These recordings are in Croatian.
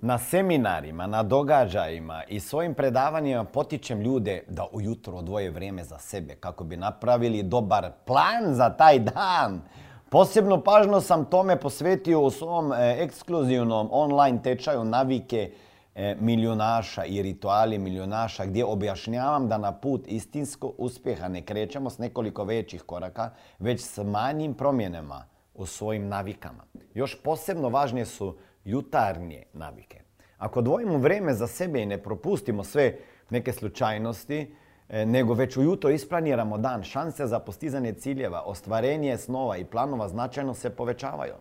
Na seminarima, na događajima i svojim predavanjima potičem ljude da ujutro odvoje vrijeme za sebe kako bi napravili dobar plan za taj dan. Posebno pažno sam tome posvetio u svom e, ekskluzivnom online tečaju navike e, milionaša i rituali milionaša gdje objašnjavam da na put istinskog uspjeha ne krećemo s nekoliko većih koraka, već s manjim promjenama u svojim navikama. Još posebno važnije su jutarnje navike. Ako dvojimo vrijeme za sebe i ne propustimo sve neke slučajnosti, e, nego već ujutro isplaniramo dan, šanse za postizanje ciljeva, ostvarenje snova i planova značajno se povećavaju.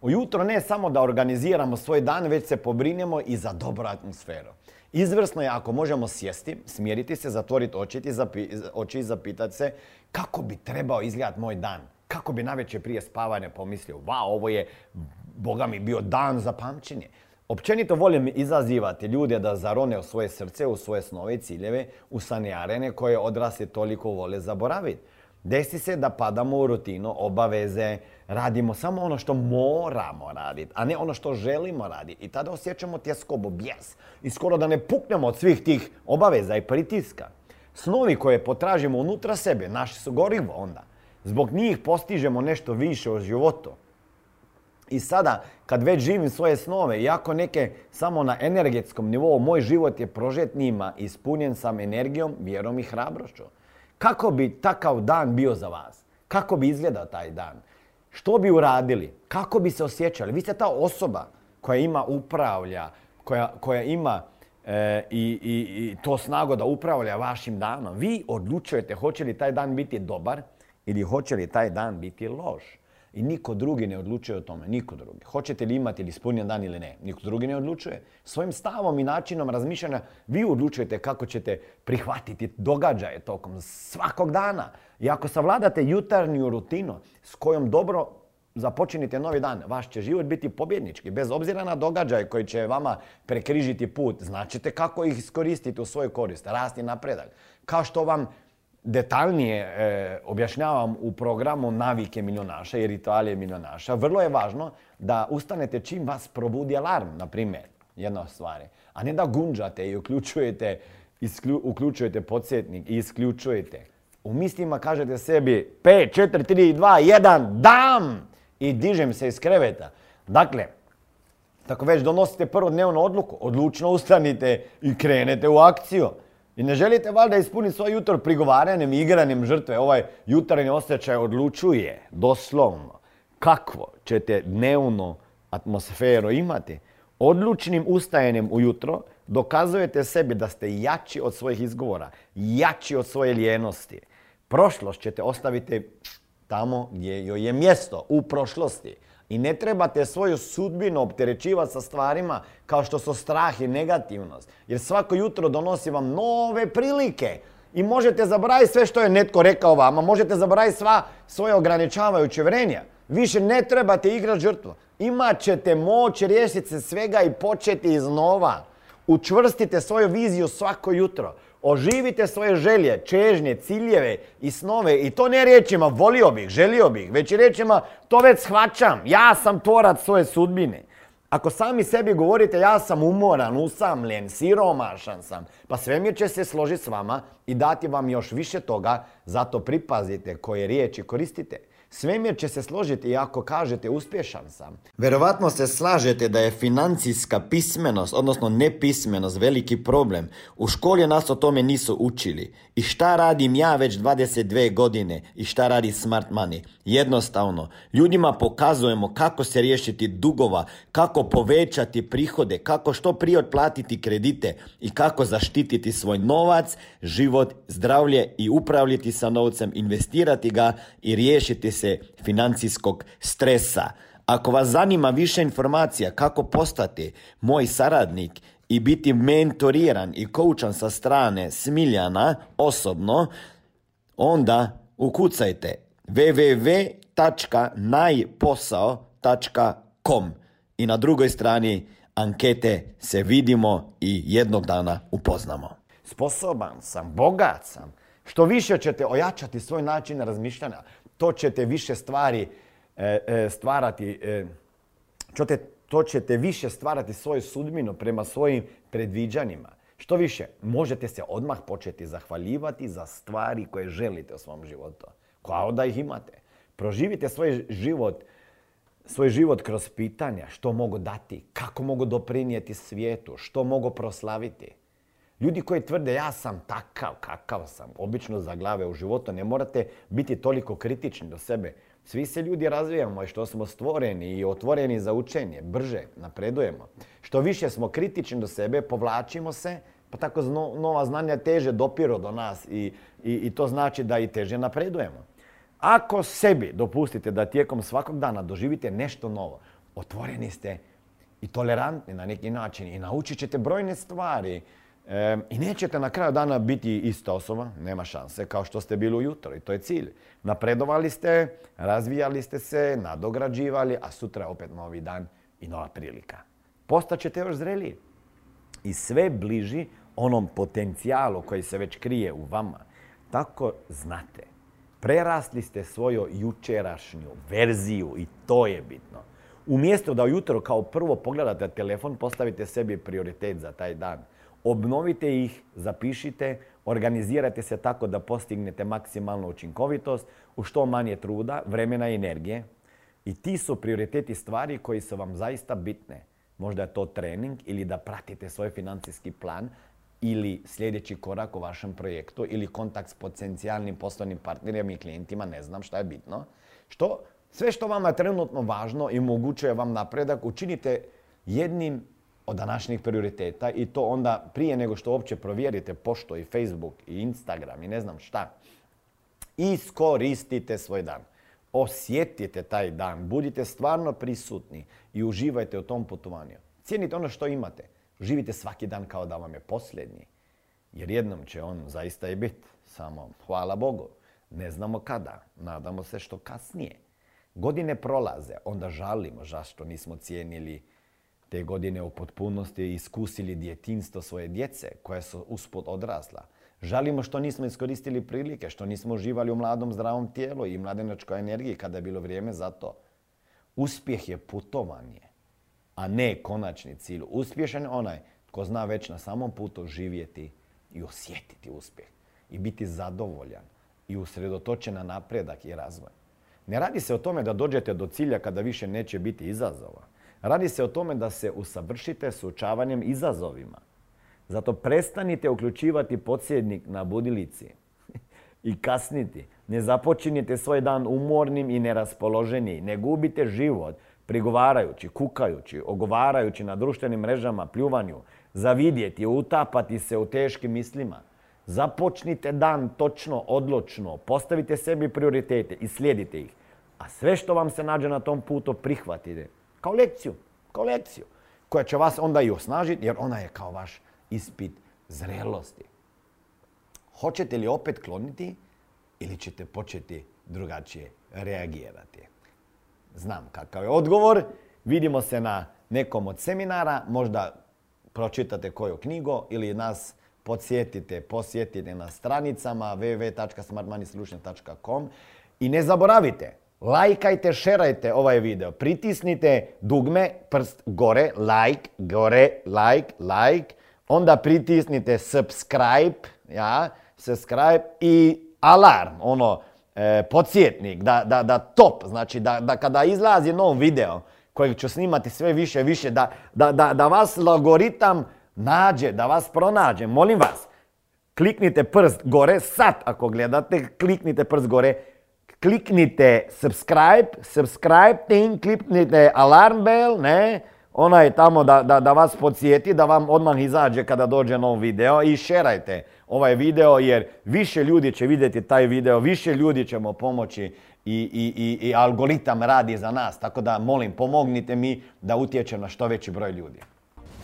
Ujutro ne samo da organiziramo svoj dan, već se pobrinemo i za dobru atmosferu. Izvrsno je ako možemo sjesti, smjeriti se, zatvoriti oči i zapitati se kako bi trebao izgledati moj dan. Kako bi navečer prije spavanja pomislio, wow, ovo je, boga mi, bio dan za pamćenje. Općenito volim izazivati ljude da zarone u svoje srce, u svoje snove i ciljeve, u sanijarene koje odrasli toliko vole zaboraviti. Desi se da padamo u rutinu, obaveze, radimo samo ono što moramo raditi, a ne ono što želimo raditi. I tada osjećamo tjeskobu, bijes. I skoro da ne puknemo od svih tih obaveza i pritiska. Snovi koje potražimo unutra sebe, naši su gorivo onda. Zbog njih postižemo nešto više u životu. I sada, kad već živim svoje snove, iako neke samo na energetskom nivou, moj život je prožet njima, ispunjen sam energijom, vjerom i hrabrošću. Kako bi takav dan bio za vas? Kako bi izgledao taj dan? Što bi uradili? Kako bi se osjećali? Vi ste ta osoba koja ima upravlja, koja, koja ima e, i, i, i to snago da upravlja vašim danom. Vi odlučujete hoće li taj dan biti dobar ili hoće li taj dan biti loš. I niko drugi ne odlučuje o tome, niko drugi. Hoćete li imati ili ispunjen dan ili ne, niko drugi ne odlučuje. Svojim stavom i načinom razmišljanja vi odlučujete kako ćete prihvatiti događaje tokom svakog dana. I ako savladate jutarnju rutinu s kojom dobro započinite novi dan, vaš će život biti pobjednički, bez obzira na događaje koji će vama prekrižiti put. Značite kako ih iskoristiti u svoju korist, rasti napredak. Kao što vam detaljnije e, objašnjavam u programu Navike milionaša i ritualije milionaša, vrlo je važno da ustanete čim vas probudi alarm, na primjer, jedna stvar. A ne da gunđate i uključujete, uključujete podsjetnik i isključujete. U mislima kažete sebi 5, 4, 3, 2, 1, dam! I dižem se iz kreveta. Dakle, tako već donosite prvu dnevnu odluku, odlučno ustanite i krenete u akciju. I ne želite valjda ispuniti svoj jutro prigovaranjem i igranjem žrtve. Ovaj jutarnji osjećaj odlučuje doslovno kakvo ćete dnevnu atmosferu imati. Odlučnim ustajanjem ujutro dokazujete sebi da ste jači od svojih izgovora, jači od svoje lijenosti. Prošlost ćete ostaviti tamo gdje joj je mjesto, u prošlosti. I ne trebate svoju sudbinu opterećivati sa stvarima kao što su strah i negativnost. Jer svako jutro donosi vam nove prilike. I možete zaboraviti sve što je netko rekao vama, možete zaboraviti sva svoje ograničavajuće vrenja. Više ne trebate igrati žrtvu. Imat ćete moć riješiti se svega i početi iznova. Učvrstite svoju viziju svako jutro. Oživite svoje želje, čežnje, ciljeve i snove i to ne riječima volio bih, želio bih, već i riječima to već shvaćam. Ja sam tvorac svoje sudbine. Ako sami sebi govorite ja sam umoran, usamljen, siromašan sam, pa svemir će se složiti s vama i dati vam još više toga, zato pripazite koje riječi koristite. Svemir će se složiti i ako kažete uspješan sam. Verovatno se slažete da je financijska pismenost, odnosno nepismenost, veliki problem. U školi nas o tome nisu učili. I šta radim ja već 22 godine i šta radi Smart Money? Jednostavno, ljudima pokazujemo kako se riješiti dugova, kako povećati prihode, kako što prije otplatiti kredite i kako zaštititi svoj novac, život, zdravlje i upravljati sa novcem, investirati ga i riješiti se financijskog stresa. Ako vas zanima više informacija kako postati moj saradnik i biti mentoriran i koučan sa strane Smiljana osobno, onda ukucajte www www.najposao.com i na drugoj strani ankete se vidimo i jednog dana upoznamo. Sposoban sam, bogat sam. Što više ćete ojačati svoj način razmišljanja, to ćete više stvari e, e, stvarati, e, to ćete više stvarati svoju sudbinu prema svojim predviđanjima. Što više, možete se odmah početi zahvaljivati za stvari koje želite u svom životu. Kao da ih imate. Proživite svoj život, svoj život kroz pitanja što mogu dati, kako mogu doprinijeti svijetu, što mogu proslaviti. Ljudi koji tvrde ja sam takav, kakav sam, obično za glave u životu, ne morate biti toliko kritični do sebe. Svi se ljudi razvijamo i što smo stvoreni i otvoreni za učenje, brže napredujemo. Što više smo kritični do sebe, povlačimo se, pa tako nova znanja teže dopiru do nas i, i, i to znači da i teže napredujemo. Ako sebi dopustite da tijekom svakog dana doživite nešto novo, otvoreni ste i tolerantni na neki način i naučit ćete brojne stvari i nećete na kraju dana biti ista osoba, nema šanse, kao što ste bili ujutro i to je cilj. Napredovali ste, razvijali ste se, nadograđivali, a sutra opet novi dan i nova prilika. Postaćete još zreliji i sve bliži onom potencijalu koji se već krije u vama. Tako znate, prerasli ste svoju jučerašnju verziju i to je bitno. Umjesto da ujutro kao prvo pogledate telefon, postavite sebi prioritet za taj dan. Obnovite ih, zapišite, organizirajte se tako da postignete maksimalnu učinkovitost u što manje truda, vremena i energije. I ti su prioriteti stvari koji su vam zaista bitne. Možda je to trening ili da pratite svoj financijski plan ili sljedeći korak u vašem projektu ili kontakt s potencijalnim poslovnim partnerima i klijentima, ne znam šta je bitno. Što, sve što vama je trenutno važno i omogućuje vam napredak, učinite jednim od današnjih prioriteta i to onda prije nego što uopće provjerite pošto i Facebook i Instagram i ne znam šta. Iskoristite svoj dan. Osjetite taj dan, budite stvarno prisutni i uživajte u tom putovanju. Cijenite ono što imate. Živite svaki dan kao da vam je posljednji. Jer jednom će on zaista i biti. Samo hvala Bogu. Ne znamo kada. Nadamo se što kasnije. Godine prolaze, onda žalimo zašto nismo cijenili te godine u potpunosti iskusili djetinstvo svoje djece koja su uspod odrasla. Žalimo što nismo iskoristili prilike, što nismo uživali u mladom zdravom tijelu i mladenačkoj energiji kada je bilo vrijeme za to. Uspjeh je putovanje, a ne konačni cilj. Uspješan je onaj tko zna već na samom putu živjeti i osjetiti uspjeh i biti zadovoljan i usredotočen na napredak i razvoj. Ne radi se o tome da dođete do cilja kada više neće biti izazova. Radi se o tome da se usavršite suočavanjem izazovima. Zato prestanite uključivati podsjednik na budilici i kasniti. Ne započinjete svoj dan umornim i neraspoloženi. Ne gubite život prigovarajući, kukajući, ogovarajući na društvenim mrežama, pljuvanju, zavidjeti, utapati se u teškim mislima. Započnite dan točno, odločno, postavite sebi prioritete i slijedite ih. A sve što vam se nađe na tom putu prihvatite kao lekciju, kao lekciju koja će vas onda i osnažiti jer ona je kao vaš ispit zrelosti. Hoćete li opet kloniti ili ćete početi drugačije reagirati? Znam kakav je odgovor. Vidimo se na nekom od seminara, možda pročitate koju knjigu ili nas podsjetite, posjetite na stranicama www.smartmoneysolution.com i ne zaboravite, Lajkajte, šerajte ovaj video. Pritisnite dugme, prst gore, like, gore, like, like. Onda pritisnite subscribe, ja, subscribe i alarm, ono, e, podsjetnik, da, da, da top, znači da, da kada izlazi nov video kojeg ću snimati sve više, više, da, da, vas algoritam nađe, da vas pronađe. Molim vas, kliknite prst gore, sad ako gledate, kliknite prst gore, kliknite subscribe, subscribe thing, kliknite alarm bell, ne, ona je tamo da, da, da vas podsjeti, da vam odmah izađe kada dođe nov video i šerajte ovaj video jer više ljudi će vidjeti taj video, više ljudi ćemo pomoći i, i, i, i algoritam radi za nas. Tako da molim, pomognite mi da utječem na što veći broj ljudi.